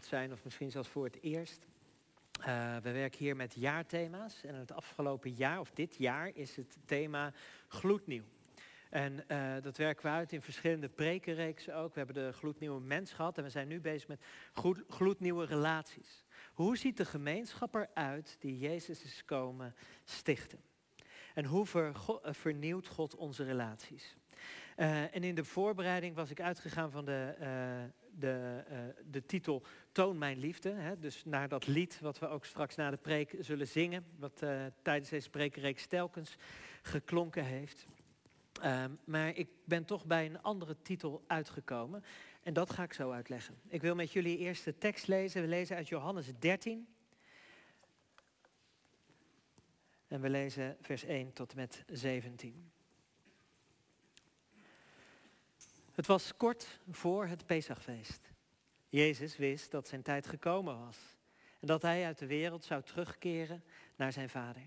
zijn of misschien zelfs voor het eerst. Uh, we werken hier met jaarthema's en het afgelopen jaar of dit jaar is het thema gloednieuw. En uh, dat werken we uit in verschillende prekenreeksen ook. We hebben de gloednieuwe mens gehad en we zijn nu bezig met gloed, gloednieuwe relaties. Hoe ziet de gemeenschap eruit die Jezus is komen stichten? En hoe uh, vernieuwt God onze relaties? en in de voorbereiding was ik uitgegaan van de de, uh, de titel Toon mijn liefde. Hè, dus naar dat lied wat we ook straks na de preek zullen zingen. Wat uh, tijdens deze prekenreeks telkens geklonken heeft. Um, maar ik ben toch bij een andere titel uitgekomen. En dat ga ik zo uitleggen. Ik wil met jullie eerst de tekst lezen. We lezen uit Johannes 13. En we lezen vers 1 tot en met 17. Het was kort voor het Pesachfeest. Jezus wist dat zijn tijd gekomen was en dat hij uit de wereld zou terugkeren naar zijn Vader.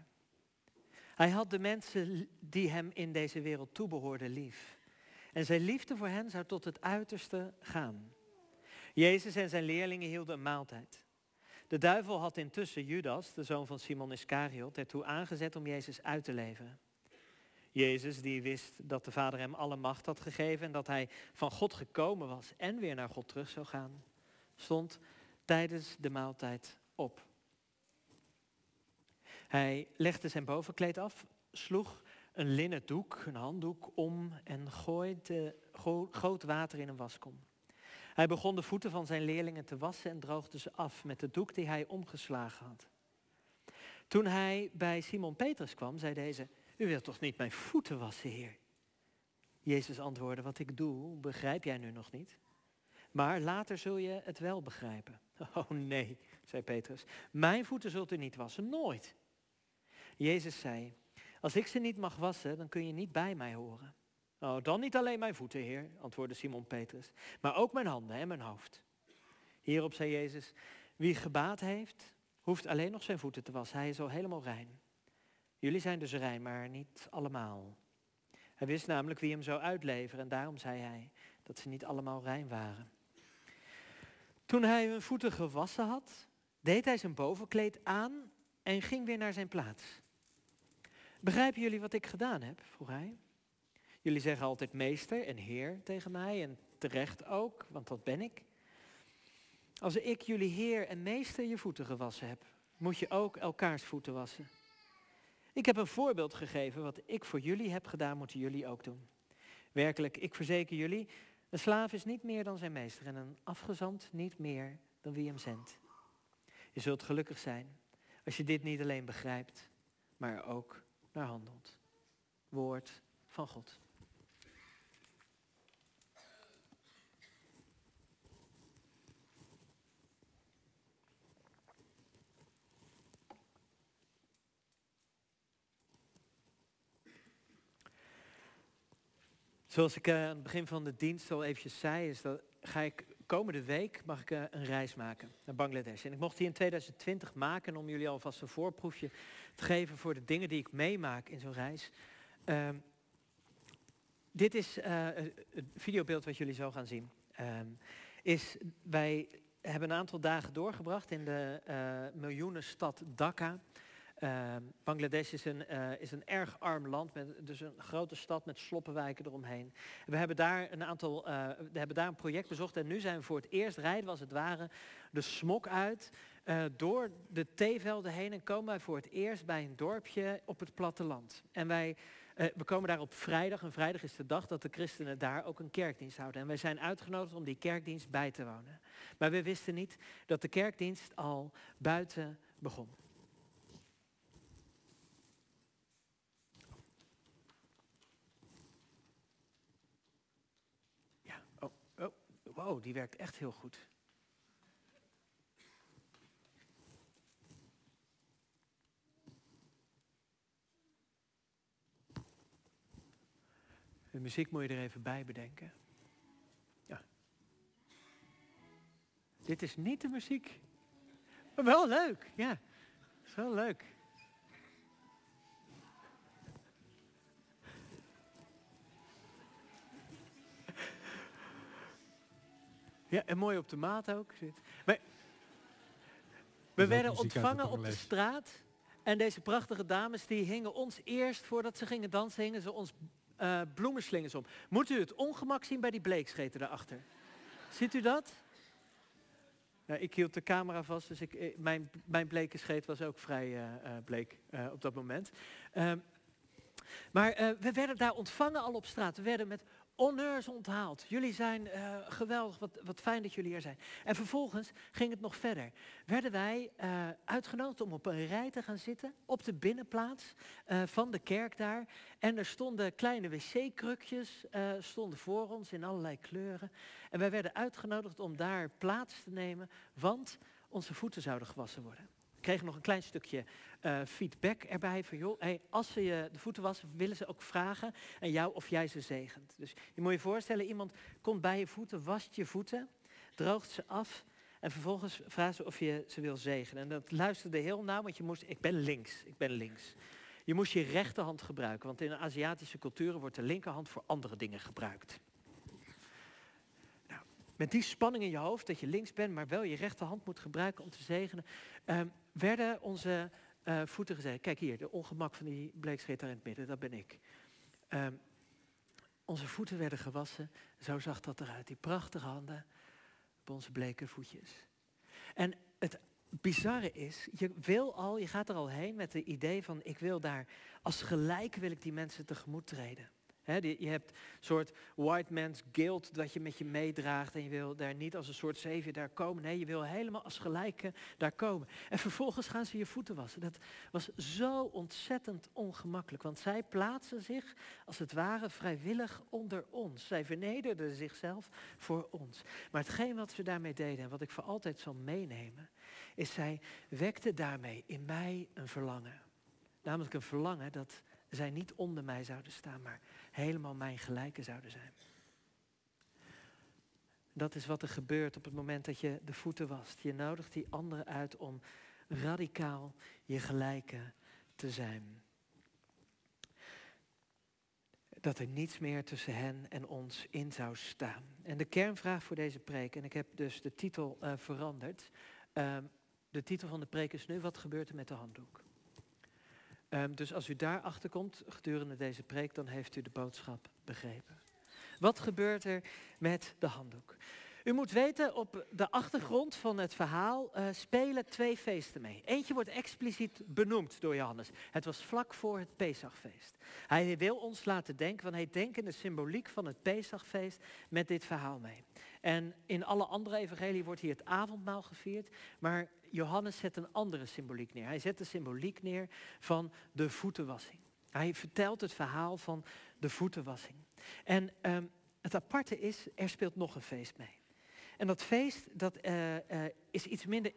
Hij had de mensen die hem in deze wereld toebehoorden lief. En zijn liefde voor hen zou tot het uiterste gaan. Jezus en zijn leerlingen hielden een maaltijd. De duivel had intussen Judas, de zoon van Simon Iscariot, ertoe aangezet om Jezus uit te leveren. Jezus die wist dat de Vader hem alle macht had gegeven en dat hij van God gekomen was en weer naar God terug zou gaan, stond tijdens de maaltijd op. Hij legde zijn bovenkleed af, sloeg een linnen doek, een handdoek om en gooide, goot water in een waskom. Hij begon de voeten van zijn leerlingen te wassen en droogde ze af met de doek die hij omgeslagen had. Toen hij bij Simon Petrus kwam, zei deze, u wilt toch niet mijn voeten wassen, Heer? Jezus antwoordde, wat ik doe, begrijp jij nu nog niet? Maar later zul je het wel begrijpen. Oh nee, zei Petrus, mijn voeten zult u niet wassen, nooit. Jezus zei, als ik ze niet mag wassen, dan kun je niet bij mij horen. Oh, dan niet alleen mijn voeten, Heer, antwoordde Simon Petrus, maar ook mijn handen en mijn hoofd. Hierop zei Jezus, wie gebaat heeft, hoeft alleen nog zijn voeten te wassen. Hij is al helemaal rein. Jullie zijn dus rein, maar niet allemaal. Hij wist namelijk wie hem zou uitleveren en daarom zei hij dat ze niet allemaal rein waren. Toen hij hun voeten gewassen had, deed hij zijn bovenkleed aan en ging weer naar zijn plaats. Begrijpen jullie wat ik gedaan heb? vroeg hij. Jullie zeggen altijd meester en heer tegen mij en terecht ook, want dat ben ik. Als ik jullie heer en meester je voeten gewassen heb, moet je ook elkaars voeten wassen. Ik heb een voorbeeld gegeven. Wat ik voor jullie heb gedaan, moeten jullie ook doen. Werkelijk, ik verzeker jullie, een slaaf is niet meer dan zijn meester en een afgezant niet meer dan wie hem zendt. Je zult gelukkig zijn als je dit niet alleen begrijpt, maar ook naar handelt. Woord van God. Zoals ik uh, aan het begin van de dienst al eventjes zei, is dat ga ik komende week mag ik uh, een reis maken naar Bangladesh. En ik mocht die in 2020 maken om jullie alvast een voorproefje te geven voor de dingen die ik meemaak in zo'n reis. Uh, dit is uh, het videobeeld wat jullie zo gaan zien. Ehm, is wij hebben een aantal dagen doorgebracht in de miljoenenstad Dhaka. Uh, Bangladesh is een, uh, is een erg arm land, met, dus een grote stad met sloppenwijken eromheen. We hebben daar een aantal, uh, we hebben daar een project bezocht en nu zijn we voor het eerst rijden we als het ware de smok uit eh, door de theevelden heen en komen wij voor het eerst bij een dorpje op het platteland. En wij, we komen daar op vrijdag en vrijdag is de dag dat de christenen daar ook een kerkdienst houden. En wij zijn uitgenodigd om die kerkdienst bij te wonen. Maar we wisten niet dat de kerkdienst al buiten begon. Wow, die werkt echt heel goed. De muziek moet je er even bij bedenken. Ja. Dit is niet de muziek. Maar wel leuk, ja. Wel leuk. Ja, en mooi op de maat ook. we werden ontvangen op de straat. En deze prachtige dames die hingen ons eerst, voordat ze gingen dansen, hingen ze ons uh, bloemenslingers om. Moet u het ongemak zien bij die bleekscheten daarachter? Ziet u dat? Ik hield de camera vast, dus ik, eh, mijn, mijn bleke scheet was ook vrij uh, bleek op dat moment. Ehm, maar we werden daar ontvangen al op straat. We werden met honneurs onthaald. Jullie zijn uh, geweldig, wat, wat fijn dat jullie hier zijn. En vervolgens ging het nog verder. Werden wij uh, uitgenodigd om op een rij te gaan zitten op de binnenplaats uh, van de kerk daar. En er stonden kleine wc-krukjes stonden voor ons in allerlei kleuren. En wij werden uitgenodigd om daar plaats te nemen, want onze voeten zouden gewassen worden. We kregen nog een klein stukje uh, feedback erbij. Van joh, hey, als ze je de voeten wassen, willen ze ook vragen aan jou of jij ze zegent. Dus je moet je voorstellen, iemand komt bij je voeten, wast je voeten, droogt ze af. En vervolgens vraagt ze of je ze wil zegenen. En dat luisterde heel nauw, want je moest, ik ben links, ik ben links. Je moest je rechterhand gebruiken, want in Aziatische culturen wordt de linkerhand voor andere dingen gebruikt. Nou, met die spanning in je hoofd dat je links bent, maar wel je rechterhand moet gebruiken om te zegenen, ehm, werden onze uh, voeten gezegd. Kijk hier, de ongemak van die bleekscheet daar in het midden, dat ben ik. Ehm, onze voeten werden gewassen. Zo zag dat eruit. Die prachtige handen op onze bleke voetjes. En het bizarre is, je wil al, je gaat er al heen met het idee van ik wil daar als gelijk wil ik die mensen tegemoet treden je hebt een soort white man's guilt dat je met je meedraagt en je wil daar niet als een soort zeven daar komen. Nee, je wil helemaal als gelijke daar komen. En vervolgens gaan ze je voeten wassen. Dat was zo ontzettend ongemakkelijk, want zij plaatsen zich als het ware vrijwillig onder ons. Zij vernederden zichzelf voor ons. Maar hetgeen wat ze daarmee deden en wat ik voor altijd zal meenemen, is zij wekte daarmee in mij een verlangen. Namelijk een verlangen dat zij niet onder mij zouden staan, maar helemaal mijn gelijke zouden zijn. Dat is wat er gebeurt op het moment dat je de voeten wast. Je nodigt die anderen uit om radicaal je gelijke te zijn. Dat er niets meer tussen hen en ons in zou staan. En de kernvraag voor deze preek, en ik heb dus de titel uh, veranderd. Uh, de titel van de preek is nu: Wat gebeurt er met de handdoek? Um, dus als u daarachter komt gedurende deze preek, dan heeft u de boodschap begrepen. Wat gebeurt er met de handdoek? U moet weten, op de achtergrond van het verhaal uh, spelen twee feesten mee. Eentje wordt expliciet benoemd door Johannes. Het was vlak voor het Pesachfeest. Hij wil ons laten denken, van hij denkt in de symboliek van het Pesachfeest met dit verhaal mee. En in alle andere evangelie wordt hier het avondmaal gevierd, maar Johannes zet een andere symboliek neer. Hij zet de symboliek neer van de voetenwassing. Hij vertelt het verhaal van de voetenwassing. En um, het aparte is, er speelt nog een feest mee. En dat feest dat, uh, uh, is, iets minder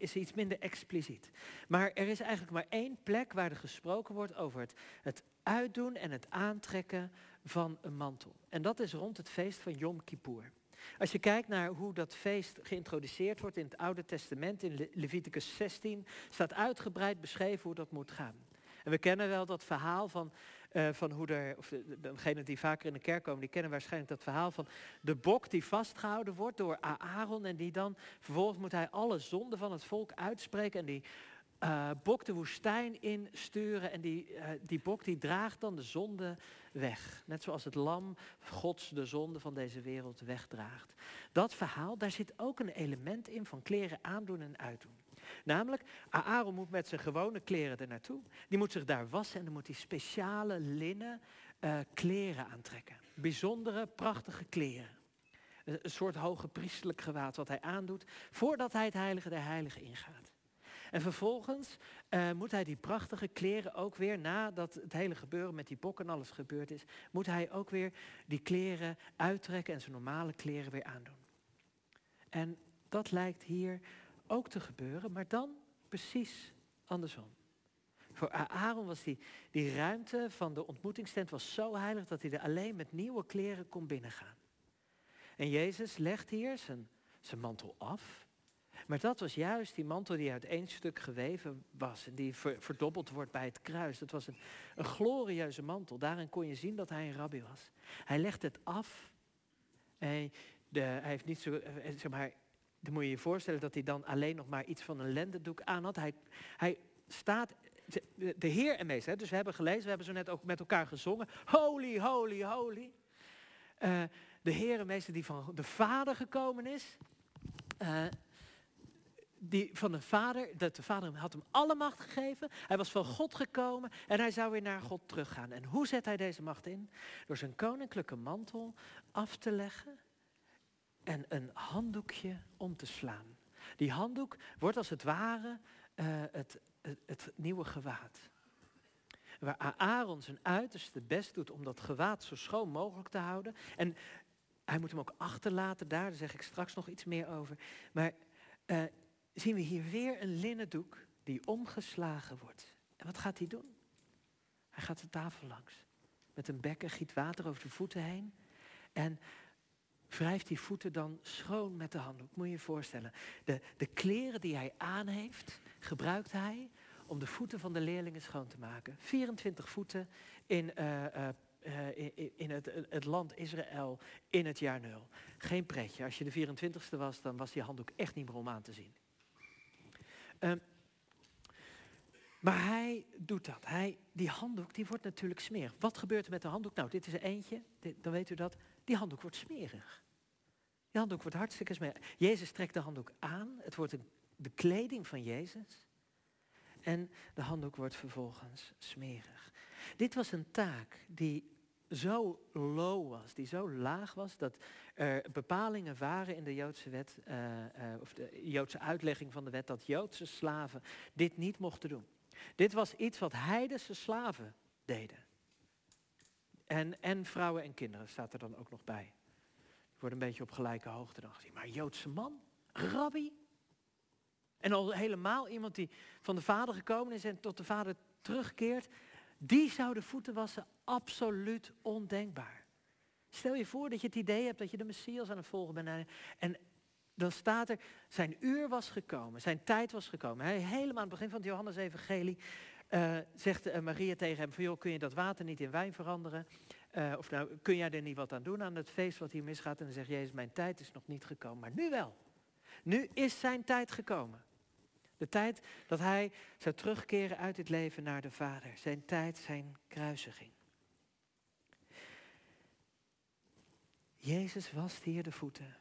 is iets minder expliciet. Maar er is eigenlijk maar één plek waar er gesproken wordt over het, het uitdoen en het aantrekken van een mantel. En dat is rond het feest van Yom Kippur. Als je kijkt naar hoe dat feest geïntroduceerd wordt in het Oude Testament, in Leviticus 16, staat uitgebreid beschreven hoe dat moet gaan. En we kennen wel dat verhaal van, uh, van hoe er, of degenen die vaker in de kerk komen, die kennen waarschijnlijk dat verhaal van de bok die vastgehouden wordt door Aaron en die dan, vervolgens moet hij alle zonden van het volk uitspreken en die uh, bok de woestijn insturen en die, uh, die bok die draagt dan de zonde weg. Net zoals het lam Gods de zonde van deze wereld wegdraagt. Dat verhaal, daar zit ook een element in van kleren aandoen en uitdoen. Namelijk, Aaron moet met zijn gewone kleren er naartoe. Die moet zich daar wassen en dan moet hij speciale linnen uh, kleren aantrekken. Bijzondere, prachtige kleren. Een soort hoge priestelijk gewaad wat hij aandoet voordat hij het heilige der heiligen ingaat. En vervolgens uh, moet hij die prachtige kleren ook weer, nadat het hele gebeuren met die bok en alles gebeurd is, moet hij ook weer die kleren uittrekken en zijn normale kleren weer aandoen. En dat lijkt hier ook te gebeuren, maar dan precies andersom. Voor Aaron was die, die ruimte van de ontmoetingstent was zo heilig dat hij er alleen met nieuwe kleren kon binnengaan. En Jezus legt hier zijn, zijn mantel af maar dat was juist die mantel die uit één stuk geweven was. En die verdobbeld wordt bij het kruis. Dat was een, een glorieuze mantel. Daarin kon je zien dat hij een rabbi was. Hij legt het af. En de, hij heeft niet zo, eh, zeg maar, dan moet je je voorstellen dat hij dan alleen nog maar iets van een lendendoek aan had. Hij, hij staat, de Heer en meester, dus we hebben gelezen, we hebben zo net ook met elkaar gezongen. Holy, holy, holy. Uh, de Heer en meester die van de Vader gekomen is. Die van de Vader, dat de Vader had hem alle macht gegeven. Hij was van God gekomen en hij zou weer naar God teruggaan. En hoe zet hij deze macht in? Door zijn koninklijke mantel af te leggen en een handdoekje om te slaan. Die handdoek wordt als het ware uh, het, het, nieuwe gewaad. Waar Aaron zijn uiterste best doet om dat gewaad zo schoon mogelijk te houden. En hij moet hem ook achterlaten daar, daar zeg ik straks nog iets meer over. Maar uh, zien we hier weer een linnen doek die omgeslagen wordt. En wat gaat hij doen? Hij gaat de tafel langs. Met een bekker giet water over de voeten heen. En wrijft die voeten dan schoon met de handdoek. Moet je je voorstellen. De, de kleren die hij aan heeft, gebruikt hij om de voeten van de leerlingen schoon te maken. 24 voeten in, uh, uh, in, in het, het, land Israël in het jaar nul. Geen pretje. Als je de 24ste was, dan was die handdoek echt niet meer om aan te zien. Uh, maar hij doet dat. Hij, die handdoek die wordt natuurlijk smerig. Wat gebeurt er met de handdoek? Nou, dit is er eentje, dan weet u dat. Die handdoek wordt smerig. Die handdoek wordt hartstikke smerig. Jezus trekt de handdoek aan. Het wordt de kleding van Jezus. En de handdoek wordt vervolgens smerig. Dit was een taak die zo low was, die zo laag was, dat er bepalingen waren in de Joodse wet, uh, uh, of de Joodse uitlegging van de wet, dat Joodse slaven dit niet mochten doen. Dit was iets wat heidense slaven deden. En, en vrouwen en kinderen staat er dan ook nog bij. Die worden een beetje op gelijke hoogte dan gezien. Maar Joodse man, rabbi. En al helemaal iemand die van de vader gekomen is en tot de vader terugkeert. Die zou de voeten wassen, absoluut ondenkbaar. Stel je voor dat je het idee hebt dat je de Messias aan het volgen bent. En dan staat er, zijn uur was gekomen, zijn tijd was gekomen. Hij, helemaal aan het begin van het Johannes-evangelie uh, zegt uh, Maria tegen hem van, joh, kun je dat water niet in wijn veranderen? Uh, of nou, kun jij er niet wat aan doen aan het feest wat hier misgaat? En dan zegt Jezus, mijn tijd is nog niet gekomen, maar nu wel. Nu is zijn tijd gekomen. De tijd dat hij zou terugkeren uit het leven naar de Vader. Zijn tijd, zijn kruisiging. Jezus wast hier de voeten.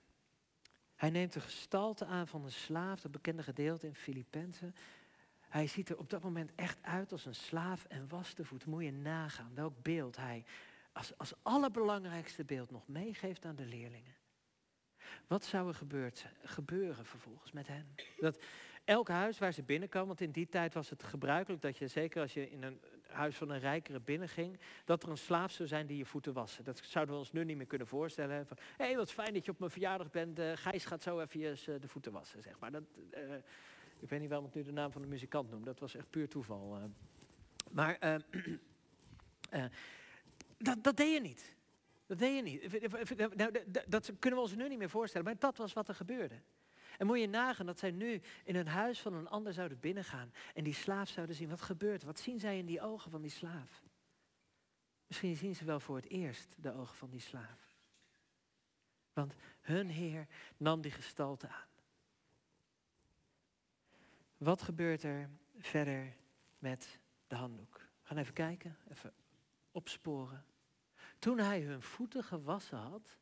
Hij neemt de gestalte aan van een slaaf, dat bekende gedeelte in Filippenzen. Hij ziet er op dat moment echt uit als een slaaf en wast de voeten. Moet je nagaan welk beeld hij als, als allerbelangrijkste beeld nog meegeeft aan de leerlingen. Wat zou er gebeurd, gebeuren vervolgens met hen? Dat elk huis waar ze binnenkomen, want in die tijd was het gebruikelijk dat je, zeker als je in een huis van een rijkere binnenging, dat er een slaaf zou zijn die je voeten wassen. Dat zouden we ons nu niet meer kunnen voorstellen. Hé, hey, wat fijn dat je op mijn verjaardag bent. Uh, Gijs gaat zo even uh, de voeten wassen, zeg maar. Dat, uh, ik weet niet waarom ik nu de naam van de muzikant noem. Dat was echt puur toeval. Maar dat, dat deed je niet. Dat deed je niet. Nou, dat kunnen we ons nu niet meer voorstellen. Maar dat was wat er gebeurde. En moet je nagaan dat zij nu in een huis van een ander zouden binnengaan. En die slaaf zouden zien. Wat gebeurt Wat zien zij in die ogen van die slaaf? Misschien zien ze wel voor het eerst de ogen van die slaaf. Want hun Heer nam die gestalte aan. Wat gebeurt er verder met de handdoek? We gaan even kijken, even opsporen. Toen hij hun voeten gewassen had.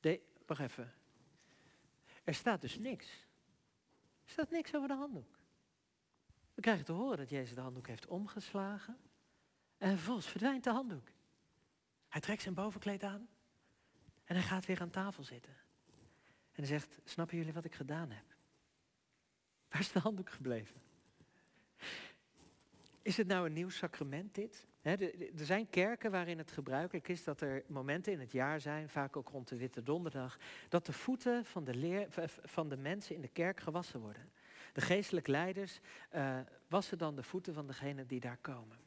De, wacht even. Er staat dus niks. Er staat niks over de handdoek. We krijgen te horen dat Jezus de handdoek heeft omgeslagen. En vervolgens verdwijnt de handdoek. Hij trekt zijn bovenkleed aan. En hij gaat weer aan tafel zitten. En hij zegt, snappen jullie wat ik gedaan heb? Waar is de handdoek gebleven? Is het nou een nieuw sacrament dit? Er zijn kerken waarin het gebruikelijk is dat er momenten in het jaar zijn, vaak ook rond de Witte Donderdag, dat de voeten van de, van de mensen in de kerk gewassen worden. De geestelijke leiders uh, wassen dan de voeten van degenen die daar komen.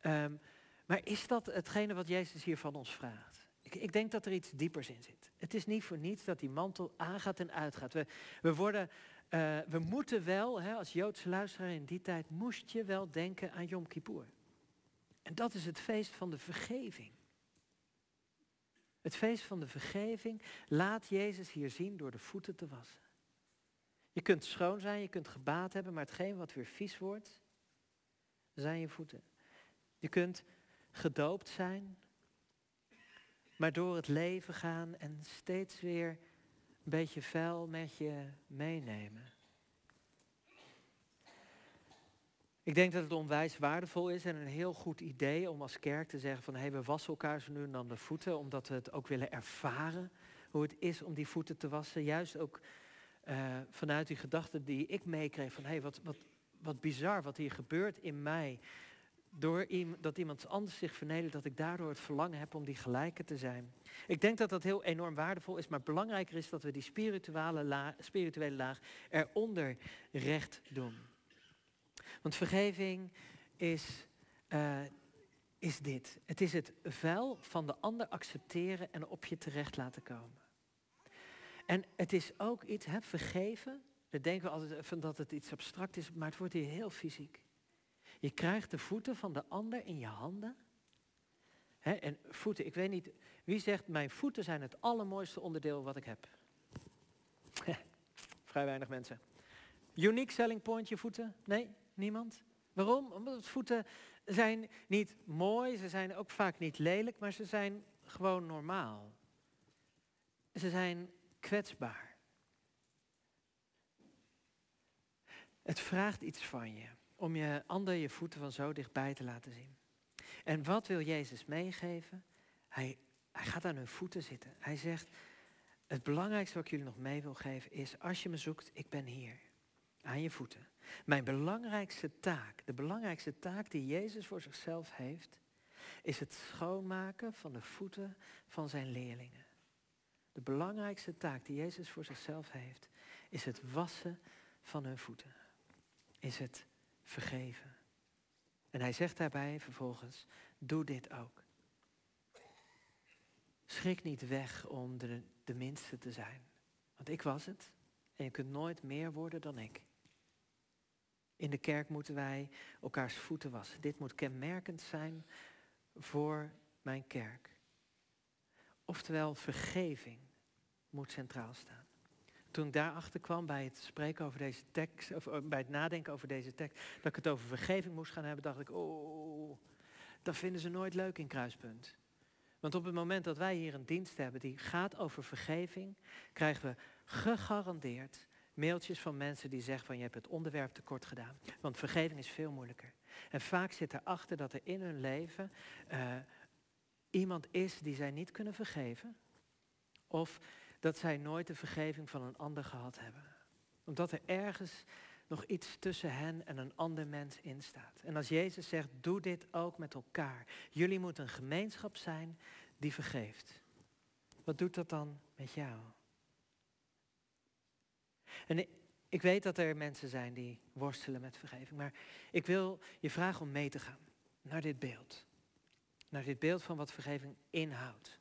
Um, maar is dat hetgene wat Jezus hier van ons vraagt? Ik, ik, denk dat er iets diepers in zit. Het is niet voor niets dat die mantel aangaat en uitgaat. We, we worden uh, we moeten wel, hè, als Joodse luisteraar in die tijd, moest je wel denken aan Yom Kippur. En dat is het feest van de vergeving. Het feest van de vergeving laat Jezus hier zien door de voeten te wassen. Je kunt schoon zijn, je kunt gebaat hebben, maar hetgeen wat weer vies wordt, zijn je voeten. Je kunt gedoopt zijn, maar door het leven gaan en steeds weer een beetje vuil met je meenemen. Ik denk dat het onwijs waardevol is en een heel goed idee om als kerk te zeggen van hé, hey, we wassen elkaar zo nu en dan de voeten, omdat we het ook willen ervaren hoe het is om die voeten te wassen. Juist ook uh, vanuit die gedachte die ik meekreeg van hé, hey, wat, wat, wat bizar wat hier gebeurt in mij. Door dat iemand anders zich vernedert, dat ik daardoor het verlangen heb om die gelijke te zijn. Ik denk dat dat heel enorm waardevol is, maar belangrijker is dat we die spirituele laag, spirituele laag eronder recht doen. Want vergeving is, uh, is dit. Het is het vuil van de ander accepteren en op je terecht laten komen. En het is ook iets, hè, vergeven. Dan denken we altijd van dat het iets abstract is, maar het wordt hier heel fysiek. Je krijgt de voeten van de ander in je handen. Hè, en voeten, ik weet niet, wie zegt mijn voeten zijn het allermooiste onderdeel wat ik heb? Vrij weinig mensen. Unique selling point, je voeten? Nee? Niemand? Waarom? Omdat voeten zijn niet mooi, ze zijn ook vaak niet lelijk, maar ze zijn gewoon normaal. Ze zijn kwetsbaar. Het vraagt iets van je om je ander je voeten van zo dichtbij te laten zien. En wat wil Jezus meegeven? Hij, hij gaat aan hun voeten zitten. Hij zegt, het belangrijkste wat ik jullie nog mee wil geven is, als je me zoekt, ik ben hier. Aan je voeten. Mijn belangrijkste taak, de belangrijkste taak die Jezus voor zichzelf heeft, is het schoonmaken van de voeten van zijn leerlingen. De belangrijkste taak die Jezus voor zichzelf heeft, is het wassen van hun voeten. Is het vergeven. En hij zegt daarbij vervolgens, doe dit ook. Schrik niet weg om de, de minste te zijn. Want ik was het. En je kunt nooit meer worden dan ik. In de kerk moeten wij elkaars voeten wassen. Dit moet kenmerkend zijn voor mijn kerk. Oftewel, vergeving moet centraal staan. Toen ik daarachter kwam bij het spreken over deze tekst, of eh, bij het nadenken over deze tekst, dat ik het over vergeving moest gaan hebben, dacht ik, oh, dat vinden ze nooit leuk in Kruispunt. Want op het moment dat wij hier een dienst hebben die gaat over vergeving, krijgen we gegarandeerd mailtjes van mensen die zeggen van je hebt het onderwerp tekort gedaan. Want vergeving is veel moeilijker. En vaak zit erachter dat er in hun leven uh, iemand is die zij niet kunnen vergeven. Of dat zij nooit de vergeving van een ander gehad hebben. Omdat er ergens nog iets tussen hen en een ander mens in staat. En als Jezus zegt, doe dit ook met elkaar. Jullie moeten een gemeenschap zijn die vergeeft. Wat doet dat dan met jou? En ik weet dat er mensen zijn die worstelen met vergeving, maar ik wil je vragen om mee te gaan naar dit beeld. Naar dit beeld van wat vergeving inhoudt.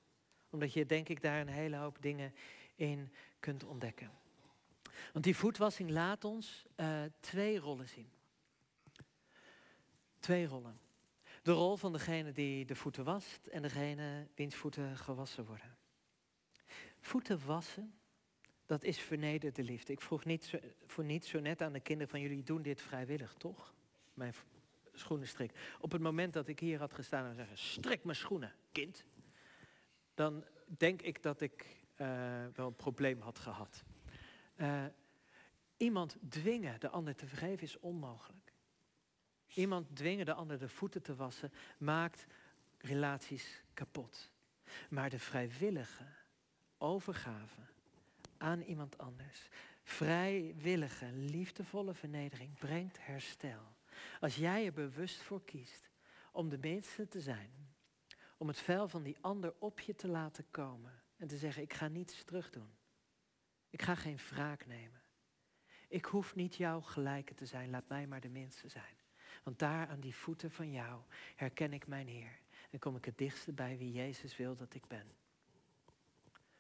Omdat je denk ik daar een hele hoop dingen in kunt ontdekken. Want die voetwassing laat ons uh, twee rollen zien. Twee rollen. De rol van degene die de voeten wast en degene wiens voeten gewassen worden. Voeten wassen dat is vernederde liefde. Ik vroeg niet zo, voor niet zo net aan de kinderen van jullie doen dit vrijwillig, toch? Mijn schoenen strik. Op het moment dat ik hier had gestaan en zeggen, strik mijn schoenen, kind. Dan denk ik dat ik uh, wel een probleem had gehad. Uh, iemand dwingen de ander te vergeven is onmogelijk. Iemand dwingen de ander de voeten te wassen maakt relaties kapot. Maar de vrijwillige overgave aan iemand anders. Vrijwillige, liefdevolle vernedering brengt herstel. Als jij er bewust voor kiest om de minste te zijn, om het vuil van die ander op je te laten komen en te zeggen, ik ga niets terug doen. Ik ga geen wraak nemen. Ik hoef niet jouw gelijke te zijn, laat mij maar de minste zijn. Want daar aan die voeten van jou herken ik mijn Heer. En kom ik het dichtste bij wie Jezus wil dat ik ben.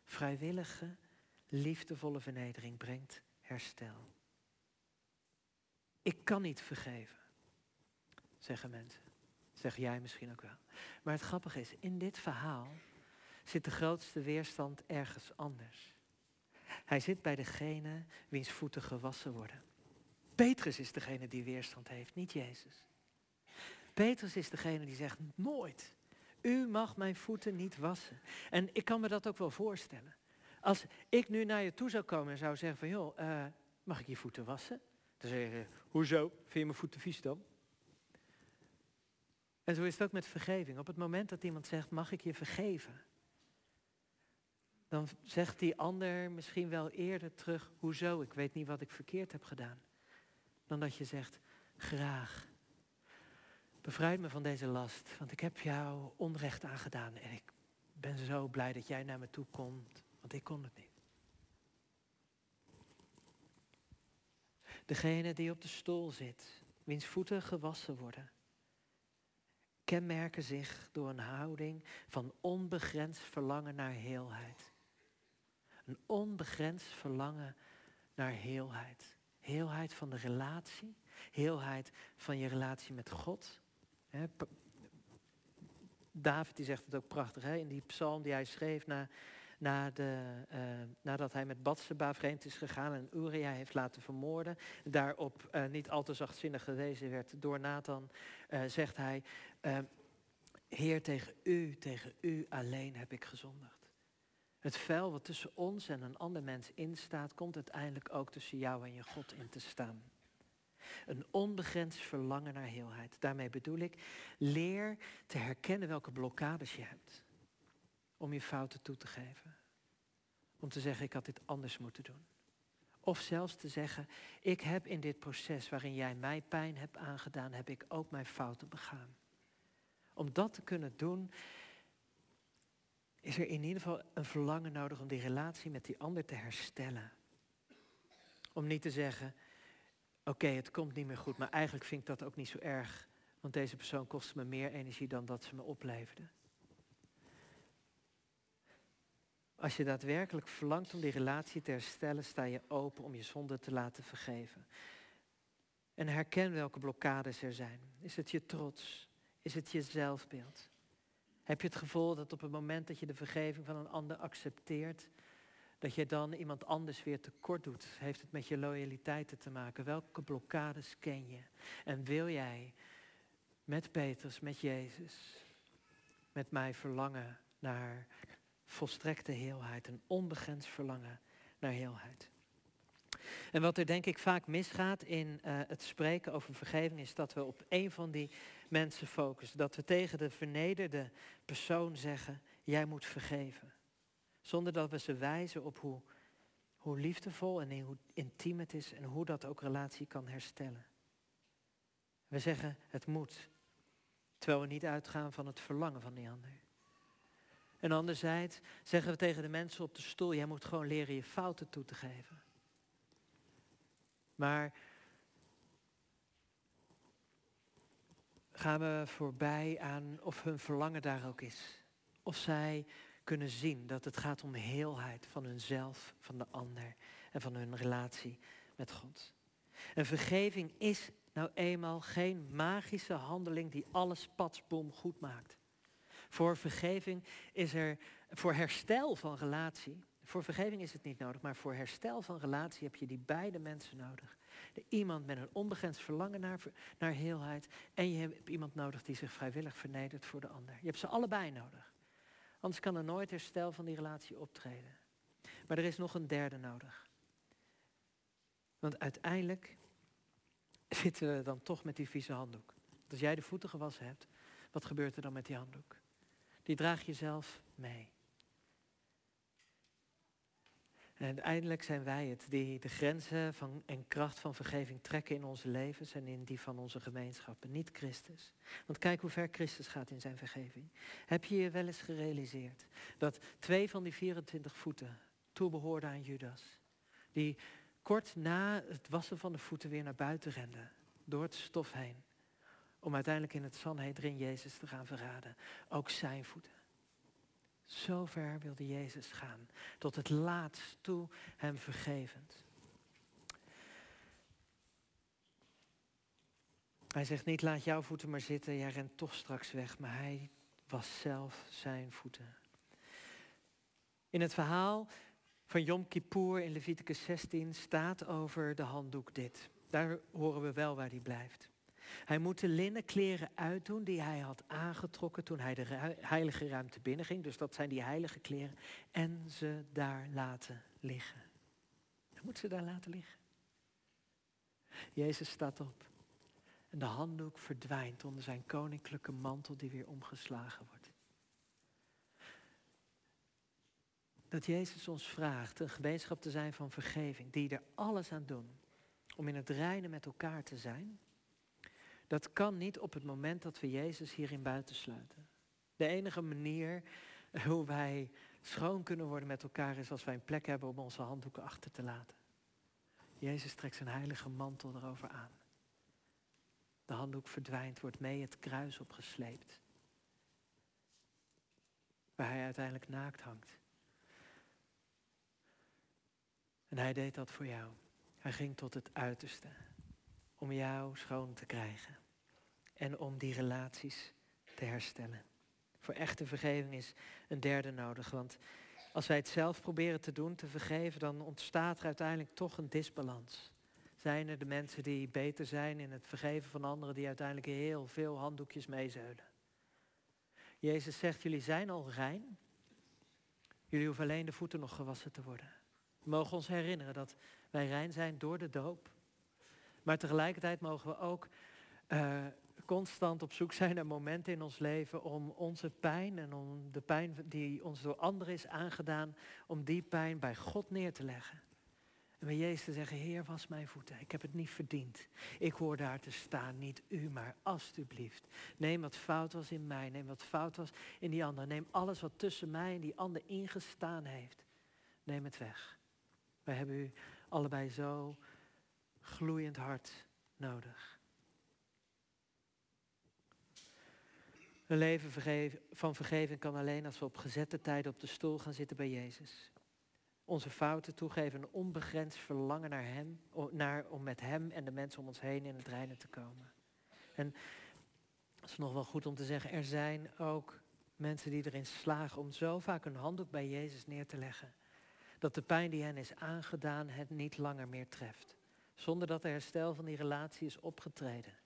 Vrijwillige liefdevolle vernedering brengt herstel. Ik kan niet vergeven, zeggen mensen. Zeg jij misschien ook wel. Maar het grappige is, in dit verhaal zit de grootste weerstand ergens anders. Hij zit bij degene wiens voeten gewassen worden. Petrus is degene die weerstand heeft, niet Jezus. Petrus is degene die zegt, nooit. U mag mijn voeten niet wassen. En ik kan me dat ook wel voorstellen. Als ik nu naar je toe zou komen en zou zeggen van, joh, uh, mag ik je voeten wassen? Dan zeg je, hoezo? Vind je mijn voeten vies dan? En zo is het ook met vergeving. Op het moment dat iemand zegt, mag ik je vergeven? Dan zegt die ander misschien wel eerder terug, hoezo? Ik weet niet wat ik verkeerd heb gedaan. Dan dat je zegt, graag. Bevrijd me van deze last, want ik heb jou onrecht aangedaan. En ik ben zo blij dat jij naar me toe komt, want ik kon het niet. Degene die op de stoel zit, wiens voeten gewassen worden, kenmerken zich door een houding van onbegrensd verlangen naar heelheid. Een onbegrensd verlangen naar heelheid. Heelheid van de relatie, heelheid van je relatie met God. David die zegt het ook prachtig hè? in die psalm die hij schreef na na de, uh, nadat hij met Batseba vreemd is gegaan en Uria heeft laten vermoorden. Daarop uh, niet al te zachtzinnig gewezen werd door Nathan, uh, zegt hij, Heer tegen u, tegen u alleen heb ik gezondigd. Het vuil wat tussen ons en een ander mens instaat, komt uiteindelijk ook tussen jou en je God in te staan. Een onbegrensd verlangen naar heelheid. Daarmee bedoel ik, leer te herkennen welke blokkades je hebt om je fouten toe te geven. Om te zeggen, ik had dit anders moeten doen. Of zelfs te zeggen, ik heb in dit proces waarin jij mij pijn hebt aangedaan, heb ik ook mijn fouten begaan. Om dat te kunnen doen, is er in ieder geval een verlangen nodig om die relatie met die ander te herstellen. Om niet te zeggen, oké, het komt niet meer goed, maar eigenlijk vind ik dat ook niet zo erg, want deze persoon kostte me meer energie dan dat ze me opleverde. Als je daadwerkelijk verlangt om die relatie te herstellen, sta je open om je zonde te laten vergeven. En herken welke blokkades er zijn. Is het je trots? Is het je zelfbeeld? Heb je het gevoel dat op het moment dat je de vergeving van een ander accepteert, dat je dan iemand anders weer tekort doet? Heeft het met je loyaliteiten te maken? Welke blokkades ken je? En wil jij met Petrus, met Jezus, met mij verlangen naar volstrekte heelheid, een onbegrensd verlangen naar heelheid. En wat er denk ik vaak misgaat in uh, het spreken over vergeving is dat we op een van die mensen focussen. Dat we tegen de vernederde persoon zeggen, jij moet vergeven. Zonder dat we ze wijzen op hoe, hoe liefdevol en hoe intiem het is en hoe dat ook relatie kan herstellen. We zeggen, het moet. Terwijl we niet uitgaan van het verlangen van die ander. En anderzijds zeggen we tegen de mensen op de stoel, jij moet gewoon leren je fouten toe te geven. Maar gaan we voorbij aan of hun verlangen daar ook is. Of zij kunnen zien dat het gaat om heelheid van hunzelf, van de ander en van hun relatie met God. En vergeving is nou eenmaal geen magische handeling die alles patsboom goed maakt. Voor vergeving is er, voor herstel van relatie, voor vergeving is het niet nodig, maar voor herstel van relatie heb je die beide mensen nodig. De iemand met een onbegrensd verlangen naar, naar heelheid en je hebt iemand nodig die zich vrijwillig vernedert voor de ander. Je hebt ze allebei nodig. Anders kan er nooit herstel van die relatie optreden. Maar er is nog een derde nodig. Want uiteindelijk zitten we dan toch met die vieze handdoek. Als jij de voeten gewassen hebt, wat gebeurt er dan met die handdoek? Die draag je zelf mee. En uiteindelijk zijn wij het die de grenzen van, en kracht van vergeving trekken in onze levens en in die van onze gemeenschappen, niet Christus. Want kijk hoe ver Christus gaat in zijn vergeving. Heb je je wel eens gerealiseerd dat twee van die 24 voeten toebehoorden aan Judas? Die kort na het wassen van de voeten weer naar buiten renden, door het stof heen om uiteindelijk in het Sanhedrin Jezus te gaan verraden. Ook zijn voeten. Zo ver wilde Jezus gaan, tot het laatst toe hem vergevend. Hij zegt niet, laat jouw voeten maar zitten, jij rent toch straks weg, maar hij was zelf zijn voeten. In het verhaal van Yom Kippur in Leviticus 16 staat over de handdoek dit. Daar horen we wel waar hij blijft. Hij moet de linnen kleren uitdoen die hij had aangetrokken toen hij de heilige ruimte binnenging. Dus dat zijn die heilige kleren. En ze daar laten liggen. Hij moet ze daar laten liggen. Jezus staat op. En de handdoek verdwijnt onder zijn koninklijke mantel die weer omgeslagen wordt. Dat Jezus ons vraagt een gemeenschap te zijn van vergeving, die er alles aan doen om in het reinen met elkaar te zijn. Dat kan niet op het moment dat we Jezus hierin buitensluiten. De enige manier hoe wij schoon kunnen worden met elkaar is als wij een plek hebben om onze handdoeken achter te laten. Jezus trekt zijn heilige mantel erover aan. De handdoek verdwijnt, wordt mee het kruis opgesleept. Waar hij uiteindelijk naakt hangt. En hij deed dat voor jou. Hij ging tot het uiterste om jou schoon te krijgen en om die relaties te herstellen. Voor echte vergeving is een derde nodig, want als wij het zelf proberen te doen, te vergeven, dan ontstaat er uiteindelijk toch een disbalans. Zijn er de mensen die beter zijn in het vergeven van anderen, die uiteindelijk heel veel handdoekjes meezeulen? Jezus zegt, jullie zijn al rein. Jullie hoeven alleen de voeten nog gewassen te worden. We mogen ons herinneren dat wij rein zijn door de doop. Maar tegelijkertijd mogen we ook uh, constant op zoek zijn naar momenten in ons leven om onze pijn en om de pijn die ons door anderen is aangedaan, om die pijn bij God neer te leggen. En bij Jezus te zeggen, Heer, was mijn voeten. Ik heb het niet verdiend. Ik hoor daar te staan, niet u, maar alstublieft. Neem wat fout was in mij, neem wat fout was in die ander. Neem alles wat tussen mij en die ander ingestaan heeft. Neem het weg. Wij hebben u allebei zo gloeiend hart nodig. Een leven van vergeving kan alleen als we op gezette tijden op de stoel gaan zitten bij Jezus. Onze fouten toegeven, een onbegrensd verlangen naar Hem, naar, om met Hem en de mensen om ons heen in het reinen te komen. En het is nog wel goed om te zeggen, er zijn ook mensen die erin slagen om zo vaak een handdoek bij Jezus neer te leggen. Dat de pijn die hen is aangedaan het niet langer meer treft. Zonder dat er herstel van die relatie is opgetreden.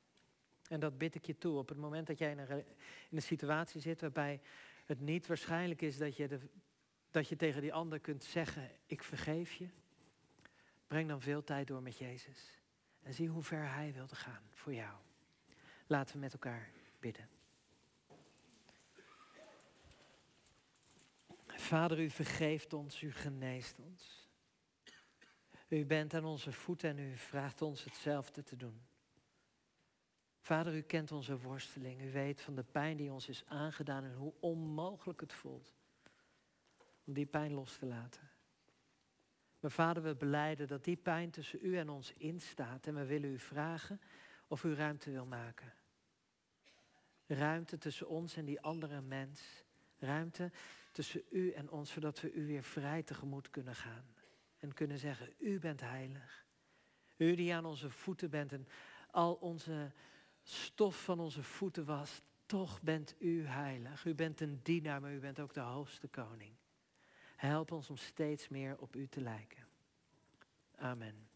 En dat bid ik je toe. Op het moment dat jij in een, in situatie zit waarbij het niet waarschijnlijk is dat je, de, dat je tegen die ander kunt zeggen, ik vergeef je. Breng dan veel tijd door met Jezus. En zie hoe ver Hij wilde gaan voor jou. Laten we met elkaar bidden. Vader, u vergeeft ons, u geneest ons. U bent aan onze voeten en u vraagt ons hetzelfde te doen. Vader, u kent onze worsteling. U weet van de pijn die ons is aangedaan en hoe onmogelijk het voelt om die pijn los te laten. Maar vader, we beleiden dat die pijn tussen u en ons instaat en we willen u vragen of u ruimte wil maken. Ruimte tussen ons en die andere mens. Ruimte tussen u en ons, zodat we u weer vrij tegemoet kunnen gaan. En kunnen zeggen, u bent heilig. U die aan onze voeten bent en al onze stof van onze voeten was, toch bent u heilig. U bent een dienaar, maar u bent ook de hoogste koning. Help ons om steeds meer op u te lijken. Amen.